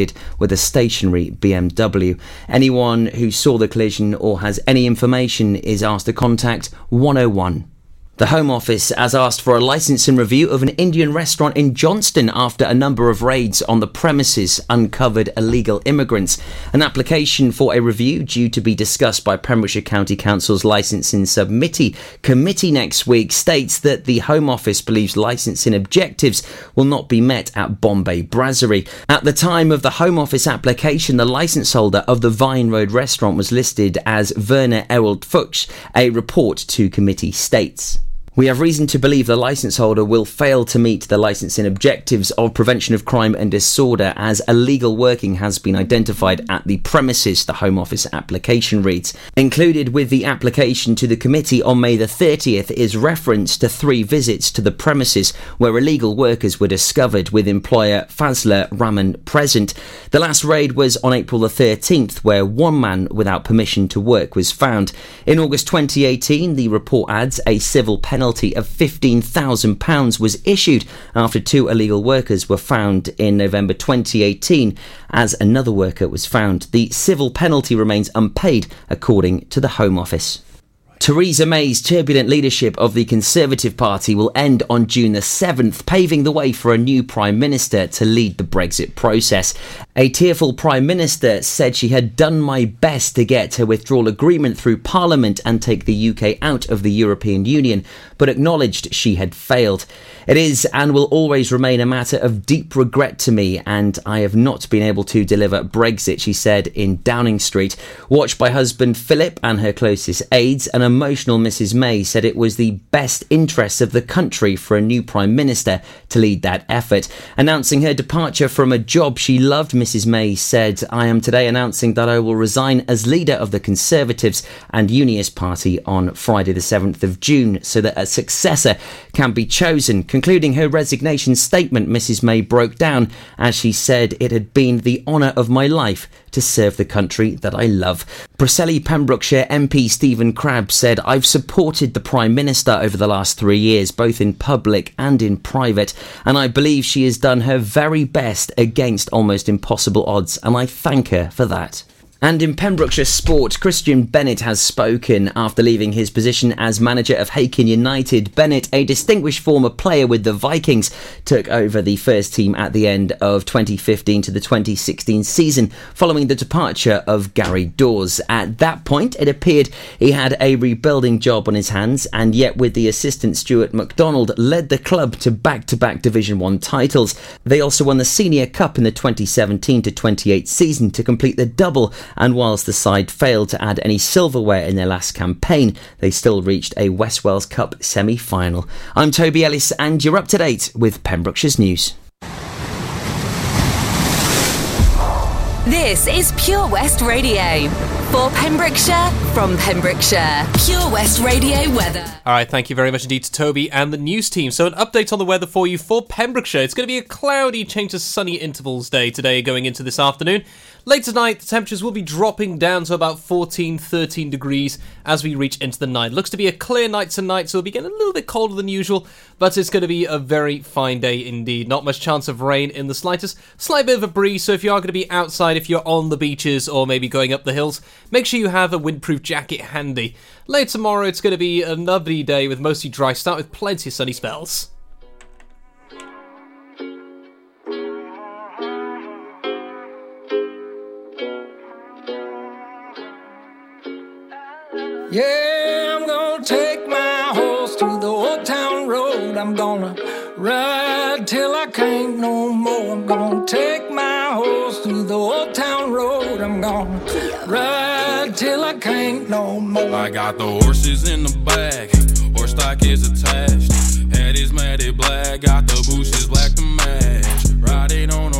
collided with a stationary BMW. Anyone who saw the collision or has any information is asked to contact 101. The Home Office has asked for a license licensing review of an Indian restaurant in Johnston after a number of raids on the premises uncovered illegal immigrants. An application for a review due to be discussed by Pembrokeshire County Council's licensing subcommittee committee next week states that the Home Office believes licensing objectives will not be met at Bombay Brasserie. At the time of the Home Office application, the license holder of the Vine Road restaurant was listed as Werner Ewald Fuchs, a report to committee states. We have reason to believe the licence holder will fail to meet the licensing objectives of prevention of crime and disorder as illegal working has been identified at the premises, the Home Office application reads. Included with the application to the committee on May the 30th is reference to three visits to the premises where illegal workers were discovered with employer Fazla Rahman present. The last raid was on April the 13th where one man without permission to work was found. In August 2018, the report adds a civil penalty penalty of £15,000 was issued after two illegal workers were found in November 2018 as another worker was found. The civil penalty remains unpaid, according to the Home Office. Theresa May's turbulent leadership of the Conservative Party will end on June the 7th, paving the way for a new Prime Minister to lead the Brexit process. A tearful Prime Minister said she had done my best to get her withdrawal agreement through Parliament and take the UK out of the European Union, but acknowledged she had failed. It is and will always remain a matter of deep regret to me, and I have not been able to deliver Brexit, she said in Downing Street. Watched by husband Philip and her closest aides, an emotional Mrs May said it was the best interests of the country for a new Prime Minister to lead that effort. Announcing her departure from a job she loved, Mrs May said, I am today announcing that I will resign as leader of the Conservatives and Unionist Party on Friday the 7th of June so that a successor can be chosen. Concluding her resignation statement, Mrs May broke down as she said it had been the honour of my life to serve the country that I love. Preseli Pembrokeshire MP Stephen Crabb said, I've supported the Prime Minister over the last three years, both in public and in private, and I believe she has done her very best against almost impossible odds, and I thank her for that. And in Pembrokeshire sport, Christian Bennett has spoken after leaving his position as manager of Hakin United. Bennett, a distinguished former player with the Vikings, took over the first team at the end of 2015 to the 2016 season following the departure of Gary Dawes. At that point, it appeared he had a rebuilding job on his hands, and yet with the assistant Stuart MacDonald led the club to back-to-back Division 1 titles. They also won the Senior Cup in the 2017 to 28 season to complete the double and whilst the side failed to add any silverware in their last campaign, they still reached a West Wales Cup semi final. I'm Toby Ellis, and you're up to date with Pembrokeshire's news. This is Pure West Radio. For Pembrokeshire, from Pembrokeshire, Pure West Radio weather. All right, thank you very much indeed to Toby and the news team. So, an update on the weather for you for Pembrokeshire. It's going to be a cloudy, change to sunny intervals day today going into this afternoon. Late tonight, the temperatures will be dropping down to about 14, 13 degrees as we reach into the night. Looks to be a clear night tonight, so it'll be getting a little bit colder than usual, but it's going to be a very fine day indeed. Not much chance of rain in the slightest. Slight bit of a breeze, so if you are going to be outside, if you're on the beaches or maybe going up the hills, make sure you have a windproof jacket handy. Later tomorrow, it's going to be a lovely day with mostly dry start with plenty of sunny spells. Yeah, I'm gonna take my horse to the old town road. I'm gonna ride till I can't no more. I'm gonna take my horse to the old town road. I'm gonna ride till I can't no more. I got the horses in the back, horse stock is attached. Head is matted black, got the bushes black to match. Riding on a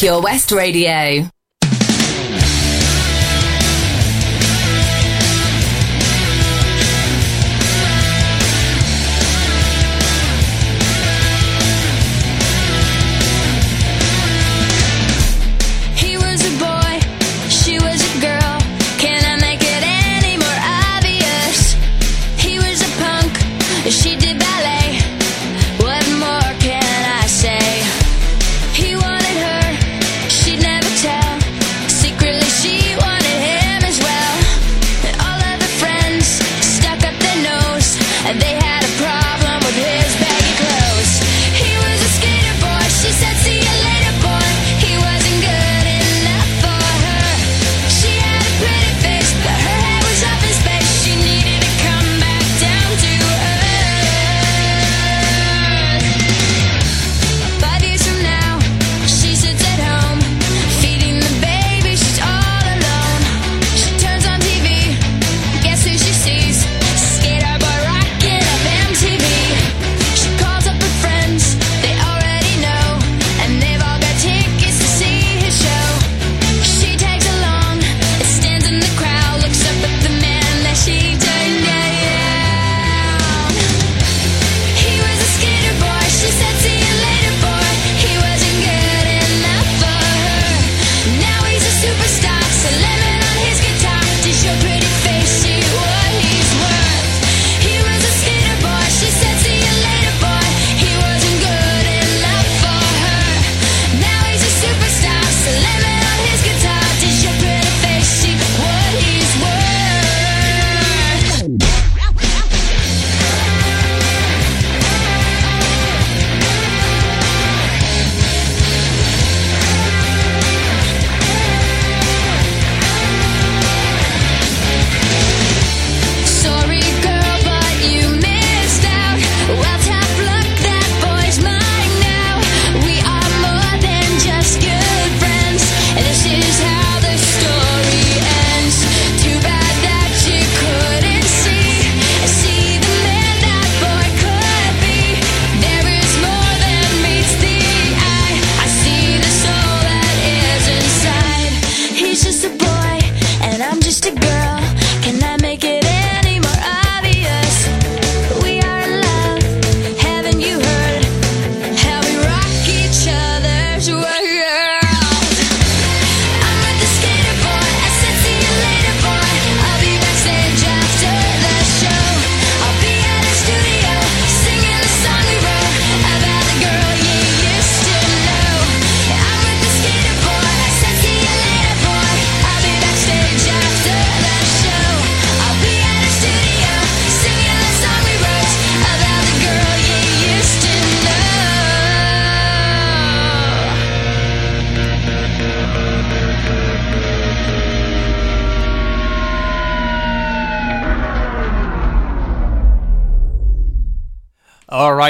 Pure West Radio.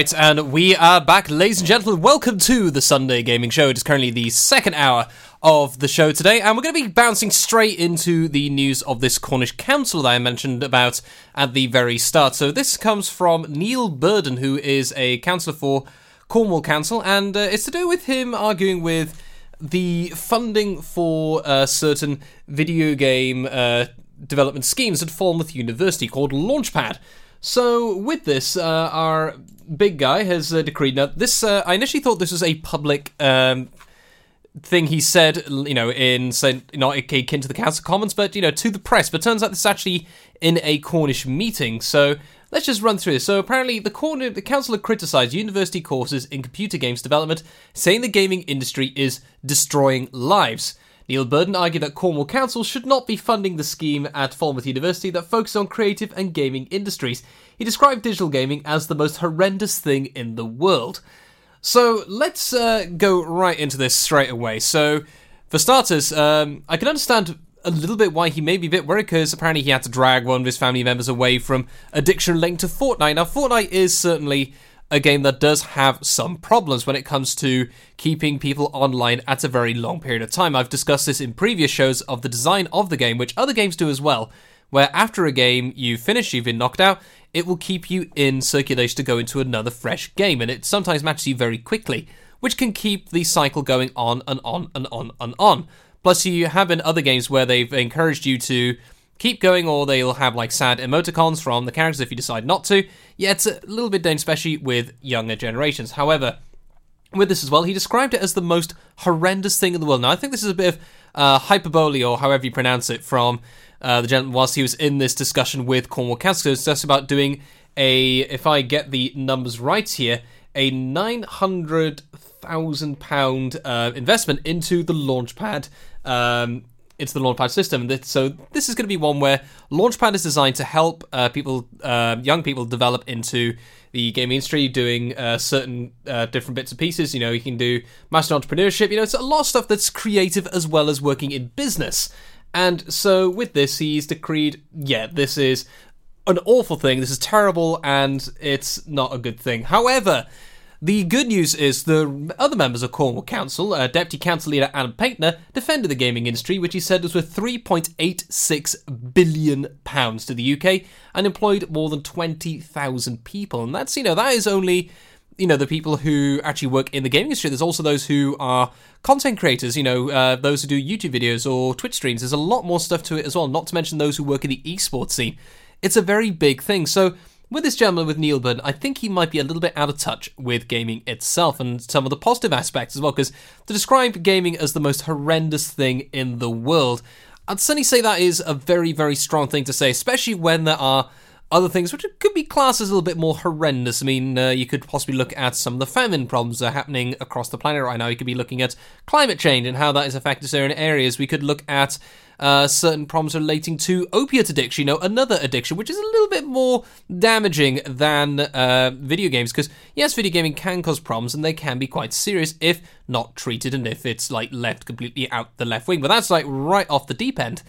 right, and we are back, ladies and gentlemen. Welcome to the Sunday Gaming Show. It is currently the second hour of the show today, and we're going to be bouncing straight into the news of this Cornish council that I mentioned about at the very start. So, this comes from Neil Burden, who is a councillor for Cornwall Council, and uh, it's to do with him arguing with the funding for uh, certain video game uh, development schemes at Falmouth University called Launchpad. So, with this, uh, our big guy has uh, decreed. Now, this uh, I initially thought this was a public um, thing he said, you know, in sent not akin to the Council of Commons, but you know, to the press. But turns out this is actually in a Cornish meeting. So, let's just run through this. So apparently, the, the council had criticised university courses in computer games development, saying the gaming industry is destroying lives. Neil Burden argued that Cornwall Council should not be funding the scheme at Falmouth University that focuses on creative and gaming industries. He described digital gaming as the most horrendous thing in the world. So let's uh, go right into this straight away. So, for starters, um, I can understand a little bit why he may be a bit worried because apparently he had to drag one of his family members away from addiction linked to Fortnite. Now, Fortnite is certainly a game that does have some problems when it comes to keeping people online at a very long period of time. I've discussed this in previous shows of the design of the game, which other games do as well, where after a game you finish, you've been knocked out, it will keep you in circulation to go into another fresh game, and it sometimes matches you very quickly, which can keep the cycle going on and on and on and on. Plus, you have in other games where they've encouraged you to keep going, or they'll have like sad emoticons from the characters if you decide not to. Yeah, it's a little bit dangerous, especially with younger generations. However, with this as well, he described it as the most horrendous thing in the world. Now, I think this is a bit of uh, hyperbole, or however you pronounce it, from uh, the gentleman whilst he was in this discussion with Cornwall Council. It's just about doing a, if I get the numbers right here, a nine hundred thousand pound uh, investment into the Launchpad. Um, into the Launchpad system. So this is going to be one where Launchpad is designed to help uh, people, uh, young people, develop into the gaming industry, doing uh, certain uh, different bits and pieces. You know, you can do master entrepreneurship. You know, it's a lot of stuff that's creative as well as working in business. And so with this, he's decreed, yeah, this is an awful thing. This is terrible, and it's not a good thing. However, the good news is the other members of Cornwall Council, uh, Deputy Council Leader Adam Paynter, defended the gaming industry, which he said was worth 3.86 billion pounds to the UK and employed more than 20,000 people. And that's, you know, that is only you know the people who actually work in the gaming industry. There's also those who are content creators. You know, uh, those who do YouTube videos or Twitch streams. There's a lot more stuff to it as well. Not to mention those who work in the esports scene. It's a very big thing. So with this gentleman, with Neil Burden, I think he might be a little bit out of touch with gaming itself and some of the positive aspects as well. Because to describe gaming as the most horrendous thing in the world, I'd certainly say that is a very, very strong thing to say, especially when there are other things which could be classed as a little bit more horrendous. I mean, uh, you could possibly look at some of the famine problems that are happening across the planet right now. You could be looking at climate change and how that is affecting certain areas. We could look at uh, certain problems relating to opiate addiction, you know, another addiction, which is a little bit more damaging than uh, video games. Because, yes, video gaming can cause problems and they can be quite serious if not treated and if it's like left completely out the left wing. But that's like right off the deep end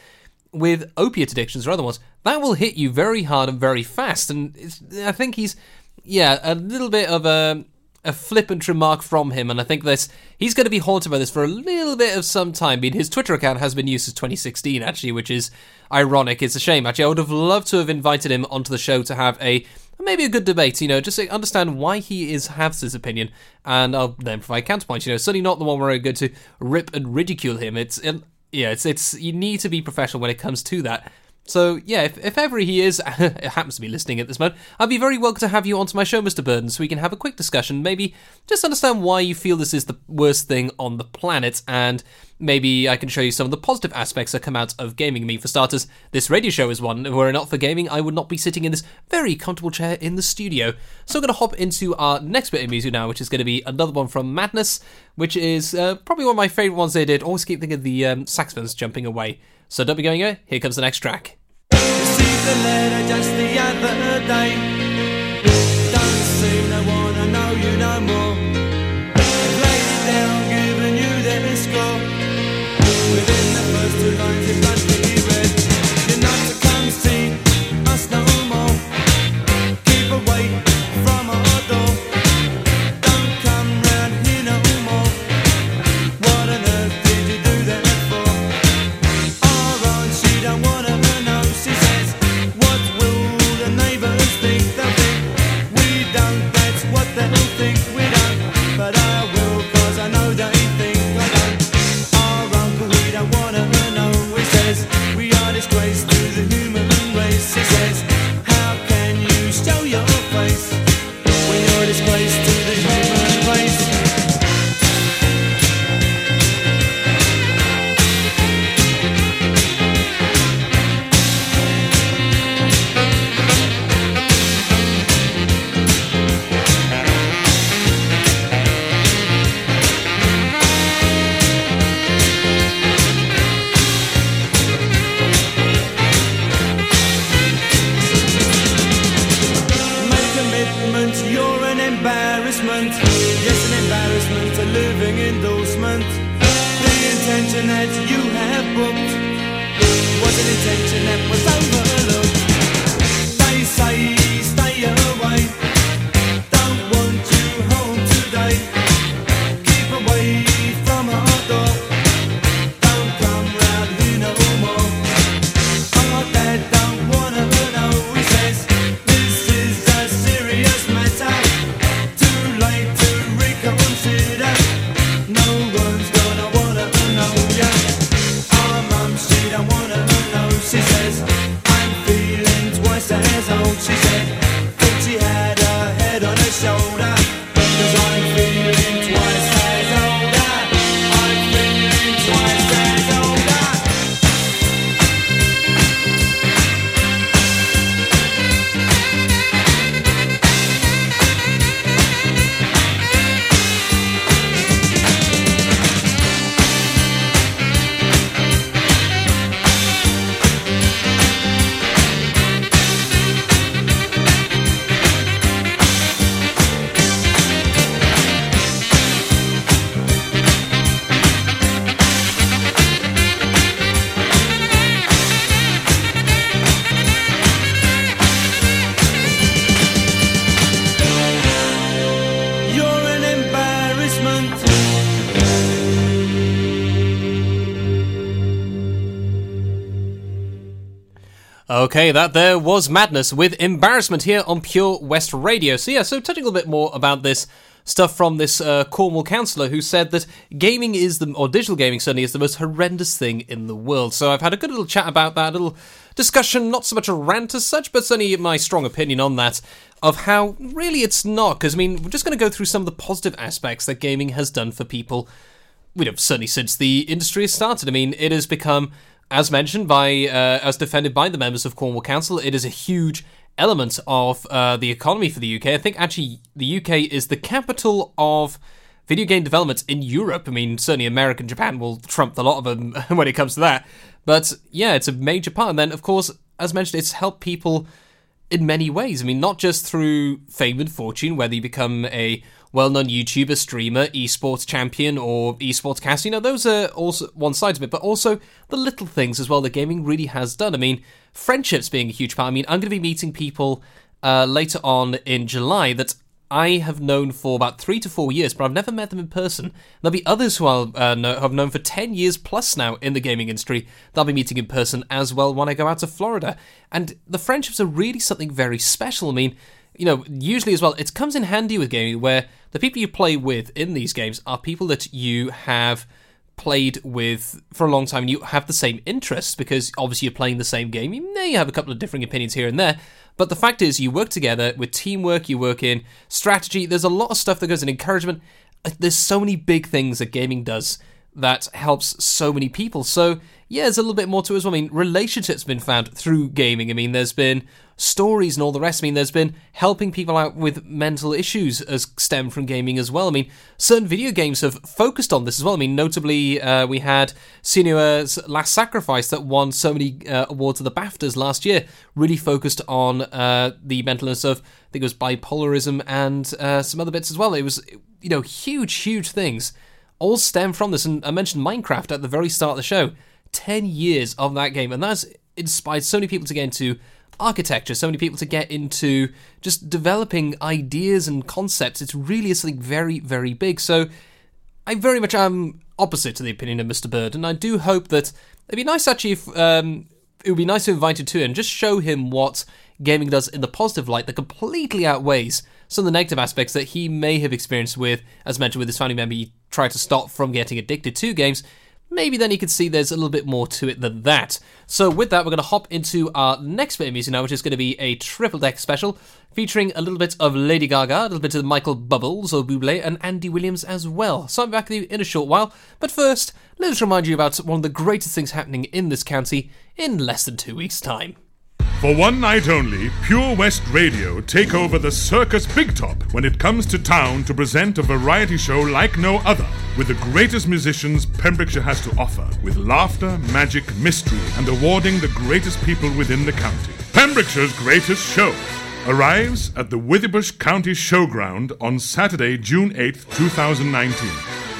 with opiate addictions or other ones, that will hit you very hard and very fast. And it's, I think he's, yeah, a little bit of a a flippant remark from him, and I think this he's going to be haunted by this for a little bit of some time. I mean, his Twitter account has been used since 2016, actually, which is ironic. It's a shame. Actually, I would have loved to have invited him onto the show to have a maybe a good debate. You know, just to understand why he is has this opinion, and I'll then provide counterpoints. You know, certainly not the one where I go to rip and ridicule him. It's and yeah, it's it's you need to be professional when it comes to that. So yeah, if, if ever he is happens to be listening at this moment, I'd be very welcome to have you onto my show, Mr. Burden, so we can have a quick discussion. Maybe just understand why you feel this is the worst thing on the planet, and maybe I can show you some of the positive aspects that come out of gaming. Mean, for starters, this radio show is one. Were it not for gaming, I would not be sitting in this very comfortable chair in the studio. So I'm going to hop into our next bit of music now, which is going to be another one from Madness, which is uh, probably one of my favourite ones they did. Always keep thinking of the um, saxophones jumping away. So don't be going away. Here comes the next track. Okay, that there was madness with embarrassment here on Pure West Radio. So yeah, so touching a little bit more about this stuff from this uh, Cornwall councillor who said that gaming is the or digital gaming certainly is the most horrendous thing in the world. So I've had a good little chat about that, a little discussion, not so much a rant as such, but certainly my strong opinion on that of how really it's not. Because I mean, we're just going to go through some of the positive aspects that gaming has done for people you know, certainly since the industry has started. I mean, it has become, as mentioned by, uh, as defended by the members of Cornwall Council, it is a huge element of uh, the economy for the UK. I think actually the UK is the capital of video game development in Europe. I mean, certainly America and Japan will trump a lot of them when it comes to that. But yeah, it's a major part. And then, of course, as mentioned, it's helped people in many ways. I mean, not just through fame and fortune, whether you become a well-known YouTuber, streamer, esports champion, or esports caster. You know, those are also one side of it, but also the little things as well that gaming really has done. I mean, friendships being a huge part. I mean, I'm going to be meeting people uh, later on in July that I have known for about three to four years, but I've never met them in person. There'll be others who I'll uh, know, have known for 10 years plus now in the gaming industry. They'll be meeting in person as well when I go out to Florida. And the friendships are really something very special. I mean, you know, usually as well, it comes in handy with gaming where the people you play with in these games are people that you have played with for a long time and you have the same interests because obviously you're playing the same game. You may have a couple of differing opinions here and there, but the fact is you work together with teamwork, you work in strategy. There's a lot of stuff that goes in encouragement. Uh, There's so many big things that gaming does that helps so many people. So yeah, there's a little bit more to it as well. I mean, relationships have been found through gaming. I mean, there's been stories and all the rest. I mean, there's been helping people out with mental issues as stem from gaming as well. I mean, certain video games have focused on this as well. I mean, notably, uh, we had Senua's Last Sacrifice that won so many uh, awards at the BAFTAs last year, really focused on uh, the mental illness of, I think it was bipolarism and uh, some other bits as well. It was, you know, huge, huge things all stem from this. And I mentioned Minecraft at the very start of the show. 10 years of that game, and that's inspired so many people to get into architecture, so many people to get into just developing ideas and concepts. It's really something very, very big. So I very much am opposite to the opinion of Mr. Bird, and I do hope that it'd be nice actually if um, it would be nice to invite him to and just show him what gaming does in the positive light that completely outweighs some of the negative aspects that he may have experienced with, as mentioned, with his family member, he tried to stop from getting addicted to games. Maybe then you could see there's a little bit more to it than that. So with that, we're going to hop into our next bit of music now, which is going to be a triple deck special featuring a little bit of Lady Gaga, a little bit of Michael Bubbles or Bublé, and Andy Williams as well. So I'm back with you in a short while. But first, let us remind you about one of the greatest things happening in this county in less than two weeks' time. For one night only, Pure West Radio take over the Circus Big Top when it comes to town to present a variety show like no other, with the greatest musicians Pembrokeshire has to offer, with laughter, magic, mystery, and awarding the greatest people within the county. Pembrokeshire's greatest show arrives at the Withybush County Showground on Saturday, June 8th, 2019.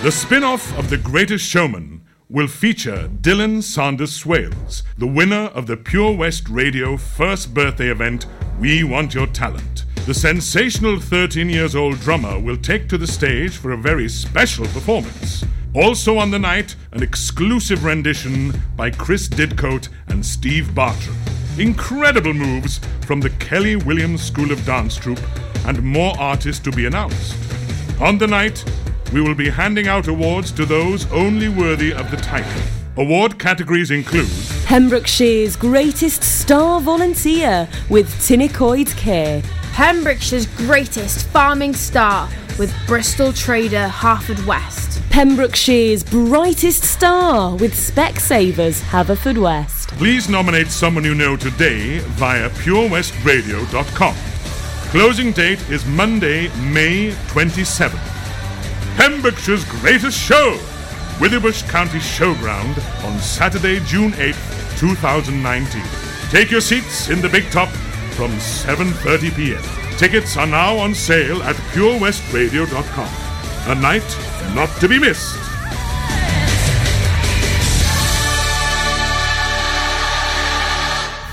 The spin off of The Greatest Showman will feature Dylan Sanders Swales, the winner of the Pure West Radio first birthday event, We Want Your Talent. The sensational 13 years old drummer will take to the stage for a very special performance. Also on the night, an exclusive rendition by Chris Didcote and Steve Bartram. Incredible moves from the Kelly Williams School of Dance Troupe, and more artists to be announced. On the night, we will be handing out awards to those only worthy of the title. Award categories include Pembrokeshire's greatest star volunteer with Tinacoid Care. Pembrokeshire's greatest farming star with Bristol Trader Haverfordwest. Pembrokeshire's brightest star with Specsavers Haverfordwest. Please nominate someone you know today via purewestradio.com. Closing date is Monday, May 27th. Pembrokeshire's greatest show, Withybush County Showground on Saturday, June 8th, 2019. Take your seats in the big top from 7:30 p.m. Tickets are now on sale at purewestradio.com. A night not to be missed.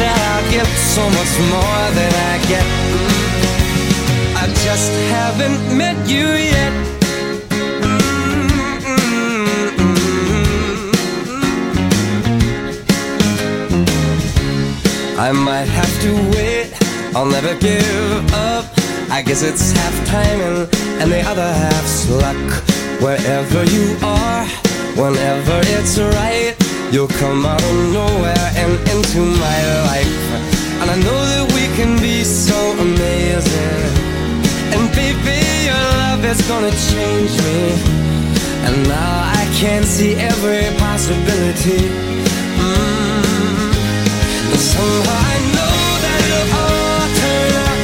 that I'll give so much more than I get. I just haven't met you yet. I might have to wait, I'll never give up. I guess it's half timing and the other half's luck. Wherever you are, whenever it's right, you'll come out of nowhere and into my life. And I know that we can be so amazing. And baby, your love is gonna change me. And now I can see every possibility. Mm. And somehow I know that it'll all turn out.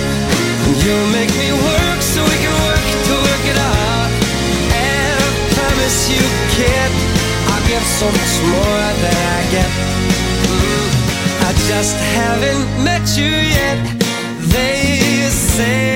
And you'll make me work so we can work to work it out. And I promise you, I'll give so much more than I get. Mm. I just haven't met you yet. They say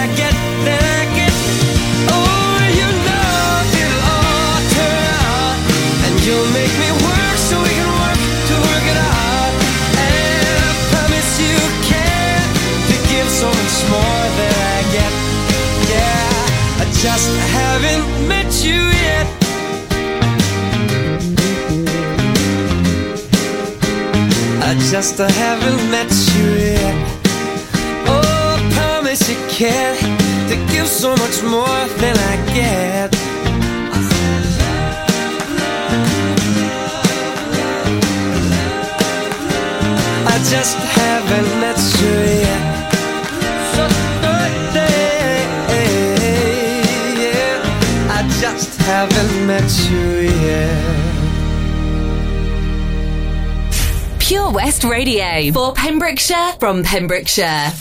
Just I haven't met you yet. Oh, I promise you can to give so much more than I get. I just haven't met you yet. So birthday, yeah. I just haven't met you Pure West Radio for Pembrokeshire from Pembrokeshire.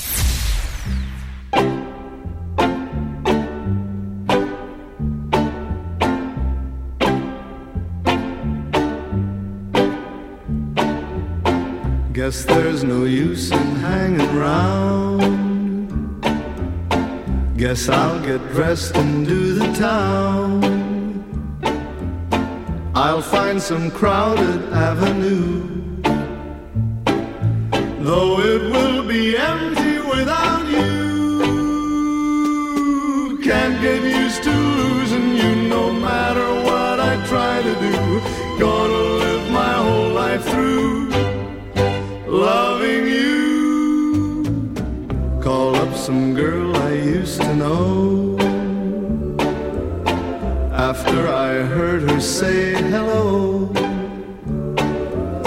Guess there's no use in hanging round. Guess I'll get dressed and do the town. I'll find some crowded avenue though it will be empty without you. Can't get used to losing you no matter what I try to do. Gonna live my whole life through loving you. Call up some girl I used to know. After I heard her say hello,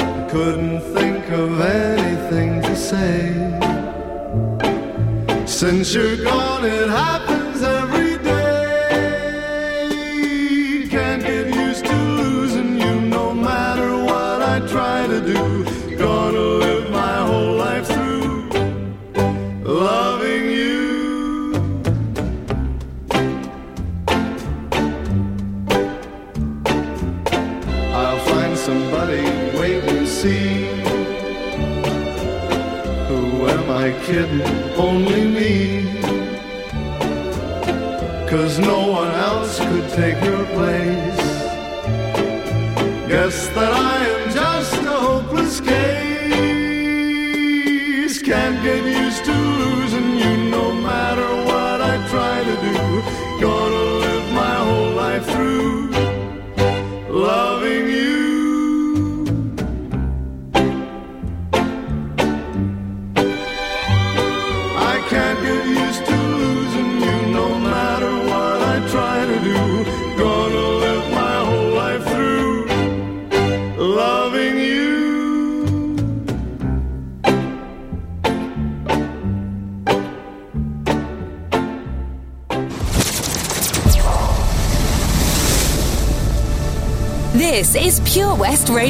I couldn't think of anything since you're gone, it happened. take your place. Guess that I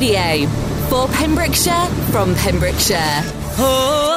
Radio for Pembrokeshire from Pembrokeshire. Oh.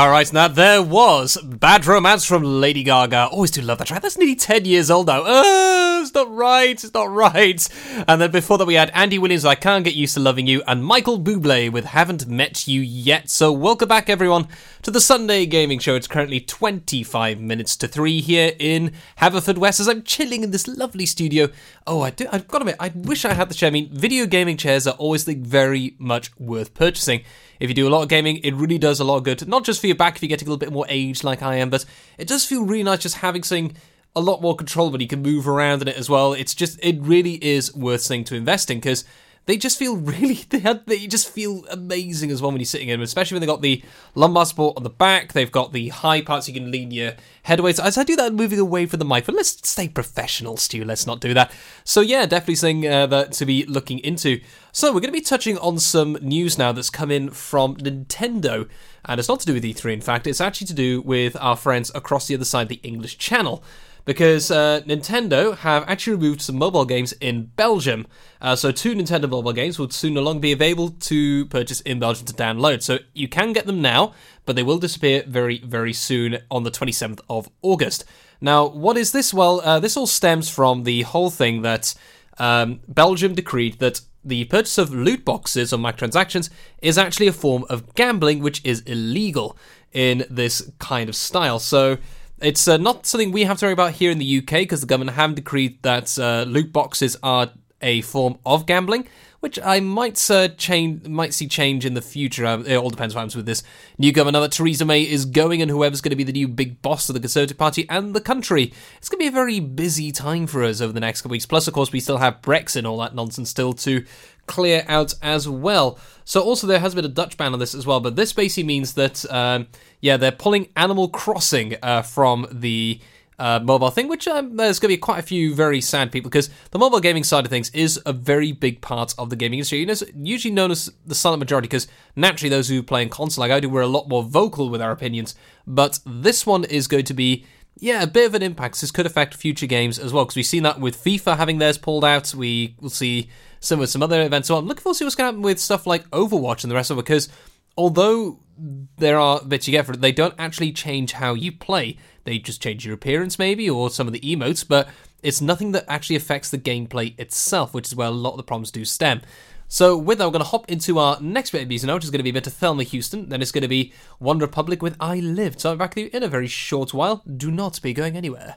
All right, now there was Bad Romance from Lady Gaga. Always do love that track. That's nearly 10 years old now. Oh, uh, it's not right. It's not right. And then before that, we had Andy Williams, I Can't Get Used to Loving You, and Michael Bublé with Haven't Met You Yet. So, welcome back, everyone, to the Sunday Gaming Show. It's currently 25 minutes to 3 here in Haverfordwest as I'm chilling in this lovely studio. Oh, I do, I've got to admit, I wish I had the chair. I mean, video gaming chairs are always like, very much worth purchasing. If you do a lot of gaming, it really does a lot of good. Not just for your back if you're getting a little bit more aged like I am, but it does feel really nice just having something a lot more control, but you can move around in it as well. It's just, it really is worth something to invest in because they just feel really, they, they just feel amazing as well when you're sitting in them, especially when they've got the lumbar support on the back, they've got the high parts you can lean your head away. So as I do that, moving away from the mic, but let's stay professional, Stu, let's not do that. So yeah, definitely something uh, that to be looking into. So we're going to be touching on some news now that's come in from Nintendo. And it's not to do with E3, in fact, it's actually to do with our friends across the other side the English Channel because uh, Nintendo have actually removed some mobile games in Belgium. Uh, so, two Nintendo mobile games will soon no longer be available to purchase in Belgium to download. So, you can get them now, but they will disappear very, very soon on the 27th of August. Now, what is this? Well, uh, this all stems from the whole thing that um, Belgium decreed that the purchase of loot boxes or microtransactions is actually a form of gambling, which is illegal in this kind of style. So, it's uh, not something we have to worry about here in the UK because the government have decreed that uh, loot boxes are a form of gambling, which I might uh, change, might see change in the future. Um, it all depends what happens with this new government. That Theresa May is going, and whoever's going to be the new big boss of the Conservative Party and the country, it's going to be a very busy time for us over the next couple of weeks. Plus, of course, we still have Brexit and all that nonsense still to clear out as well. So also there has been a Dutch ban on this as well, but this basically means that um, yeah they're pulling Animal Crossing uh, from the uh, mobile thing, which um, there's going to be quite a few very sad people because the mobile gaming side of things is a very big part of the gaming industry. Know, it's usually known as the silent majority because naturally those who play in console like I do, we're a lot more vocal with our opinions. But this one is going to be yeah, a bit of an impact. This could affect future games as well because we've seen that with FIFA having theirs pulled out. We will see some with some other events. So I'm looking forward to see what's going to happen with stuff like Overwatch and the rest of it because although there are bits you get for it, they don't actually change how you play. They just change your appearance maybe or some of the emotes, but it's nothing that actually affects the gameplay itself, which is where a lot of the problems do stem. So with that, we're going to hop into our next bit of news now, which is going to be a bit of Thelma Houston. Then it's going to be One Republic with I Lived. So I'm back with you in a very short while. Do not be going anywhere.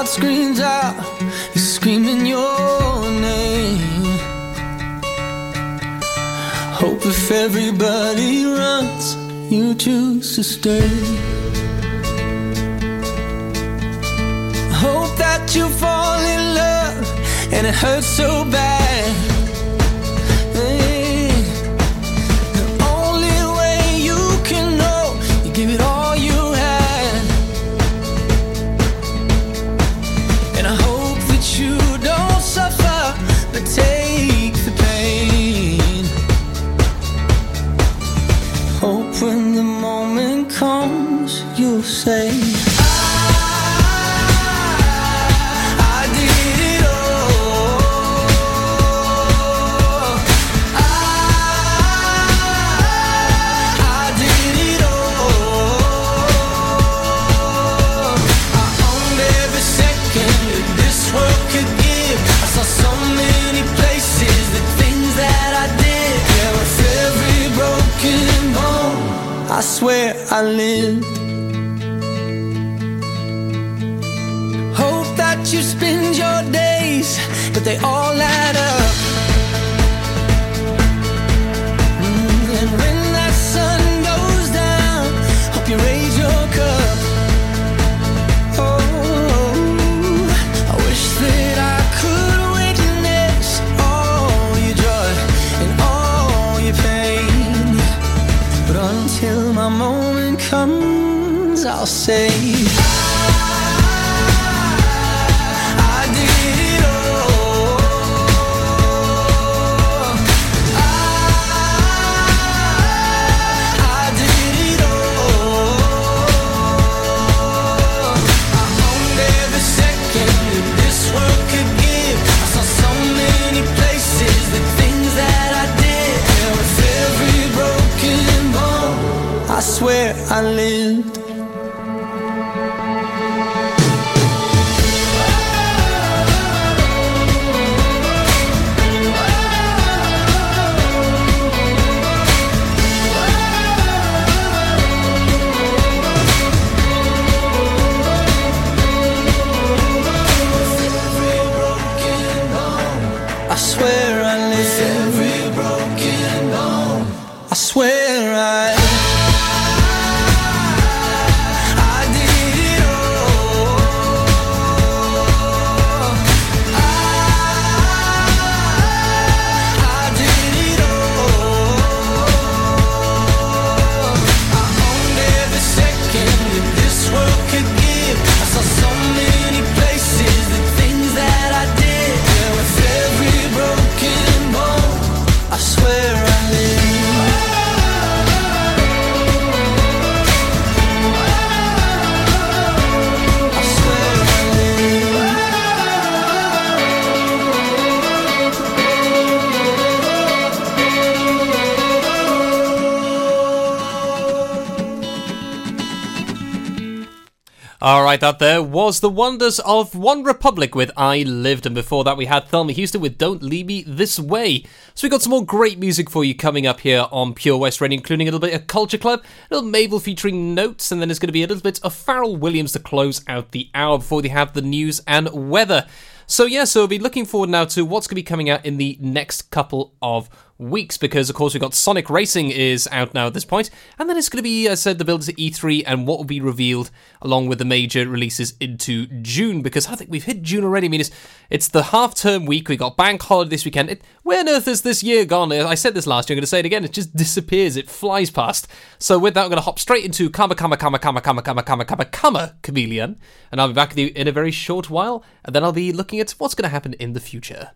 Crowd screams out, you're screaming your name. Hope if everybody runs, you choose to stay. Hope that you fall in love and it hurts so bad. I lived. Hope that you spend your days, but they all broken bone, I swear I lived. That there was the wonders of One Republic with I Lived, and before that we had Thelma Houston with Don't Leave Me This Way. So we got some more great music for you coming up here on Pure West Radio, including a little bit of Culture Club, a little Mabel featuring Not3s, and then there's going to be a little bit of Pharrell Williams to close out the hour before they have the news and weather. So yeah, so we'll be looking forward now to what's going to be coming out in the next couple of weeks because of course we've got Sonic Racing is out now at this point and then it's going to be as I said the build to E3 and what will be revealed along with the major releases into June because I think we've hit June already. I mean it's, it's the half term week. We got bank holiday this weekend. It, where on earth is this year gone? I said this last year I'm going to say it again. It just disappears. It flies past. So with that I'm going to hop straight into Karma Karma Karma Karma Karma Karma Karma Karma Karma Chameleon and I'll be back with you in a very short while and then I'll be looking at what's going to happen in the future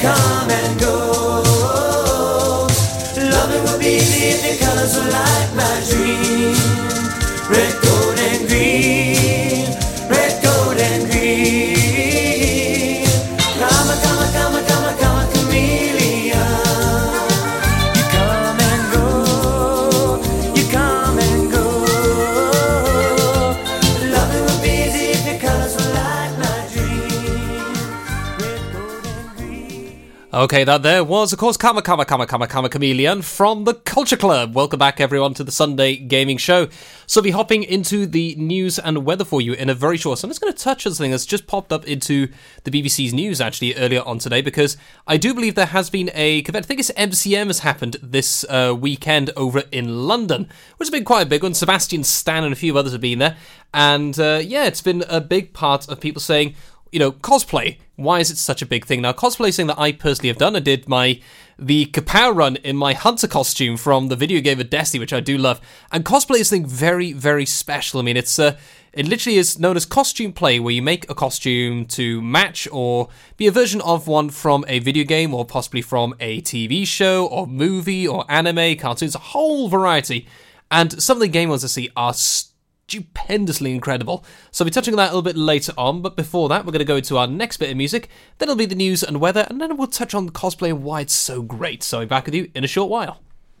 come and go. Okay, that there was, of course, Karma Karma Karma Karma Karma Chameleon from the Culture Club. Welcome back, everyone, to the Sunday Gaming Show. So, be hopping into the news and weather for you in a very short. So, I'm just going to touch on something that's just popped up into the BBC's news actually earlier on today because I do believe there has been a I think it's MCM has happened this uh, weekend over in London, which has been quite a big one. Sebastian Stan and a few others have been there, and uh, yeah, it's been a big part of people saying you know, cosplay. Why is it such a big thing now? Cosplay is something that I personally have done. I did my the Kapow run in my hunter costume from the video game of Destiny, which I do love. And cosplay is something very, very special. I mean, it's uh, it literally is known as costume play, where you make a costume to match or be a version of one from a video game or possibly from a TV show or movie or anime, cartoons, a whole variety. And some of the game ones I see are stupendously incredible. So I'll be touching on that a little bit later on, but before that, we're going to go into our next bit of music. Then it'll be the news and weather, and then we'll touch on cosplay and why it's so great. So I'll be back with you in a short while.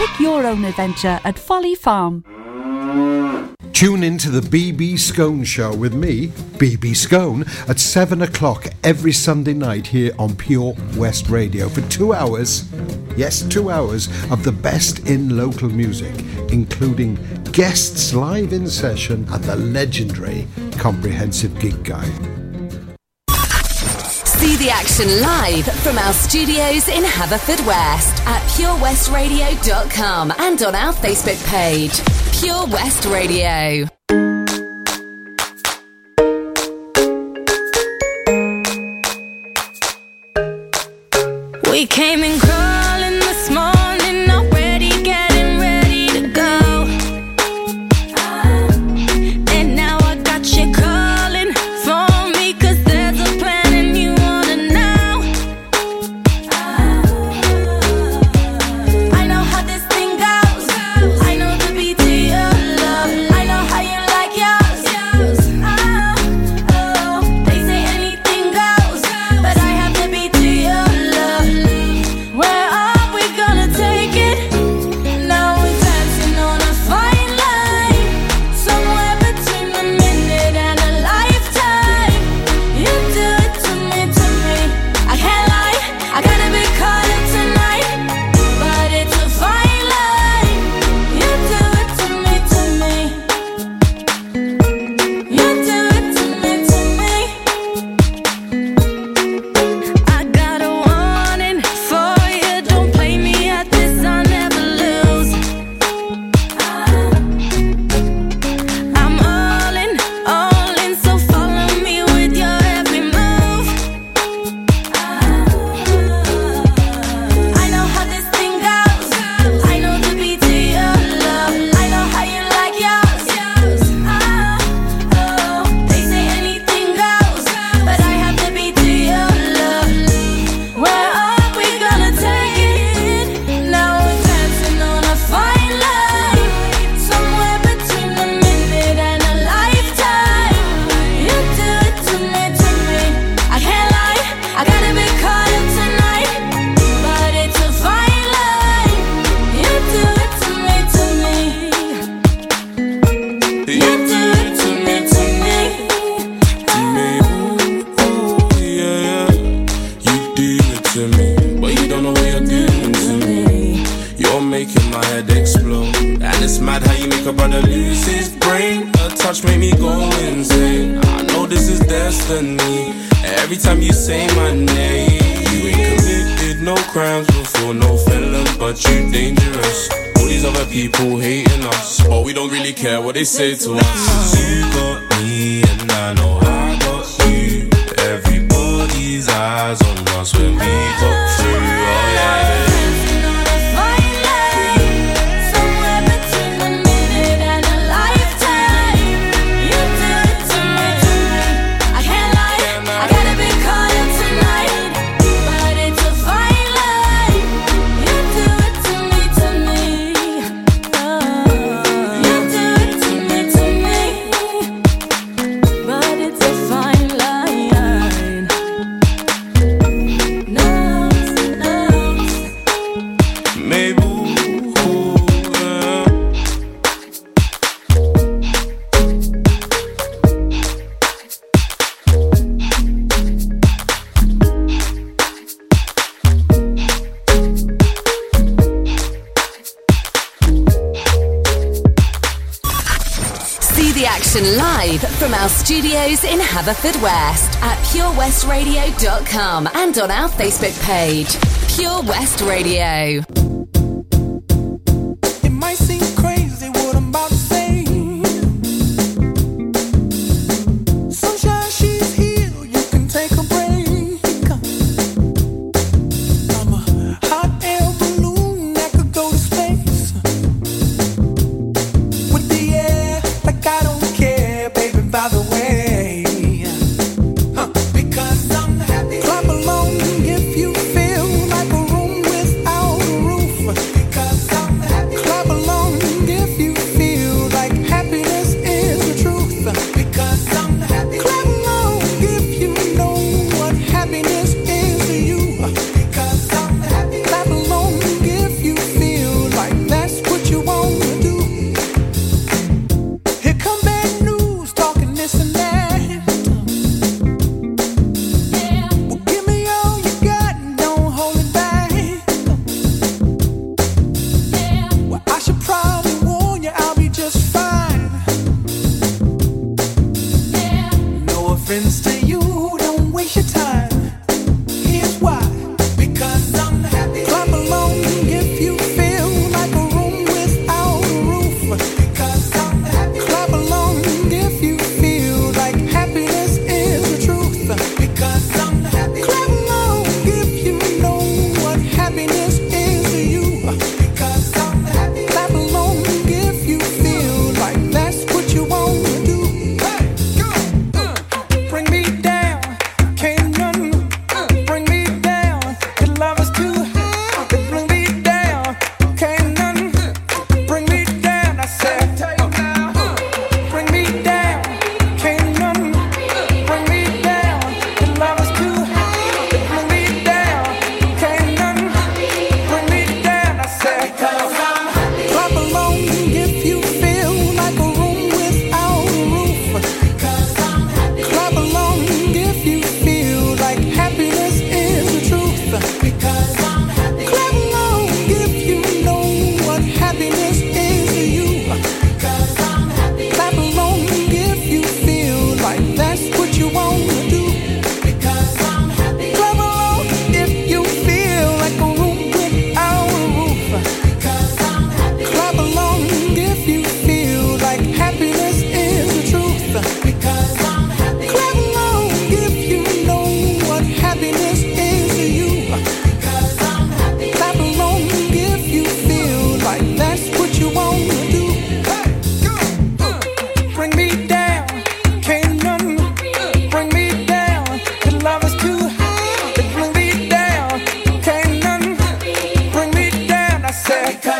Pick your own adventure at Folly Farm. Tune in to the BB Scone Show with me, BB Scone, at 7 o'clock every Sunday night here on Pure West Radio for two hours. Yes, two hours of the best in local music, including guests live in session and the legendary Comprehensive Gig Guide. The action live from our studios in Haverfordwest at purewestradio.com and on our Facebook page, Pure West Radio. We came in Haverfordwest at purewestradio.com and on our Facebook page, Pure West Radio. happens to you. Hey, cut.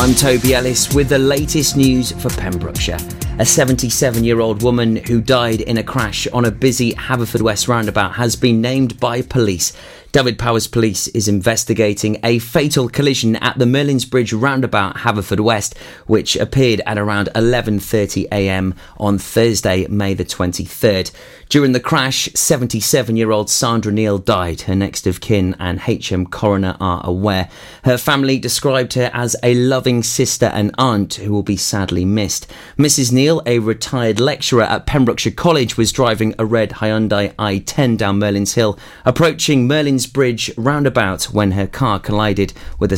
I'm Toby Ellis with the latest news for Pembrokeshire. A 77 year old woman who died in a crash on a busy Haverfordwest roundabout has been named by police. Dyfed-Powys Police is investigating a fatal collision at the Merlin's Bridge roundabout Haverfordwest, which appeared at around 11:30 a.m. on Thursday, May the 23rd. During the crash, 77-year-old Sandra Neal died. Her next of kin and HM coroner are aware. Her family described her as a loving sister and aunt who will be sadly missed. Mrs. Neal, a retired lecturer at Pembrokeshire College, was driving a red Hyundai i10 down Merlin's Hill, approaching Merlin's Bridge roundabout when her car collided with a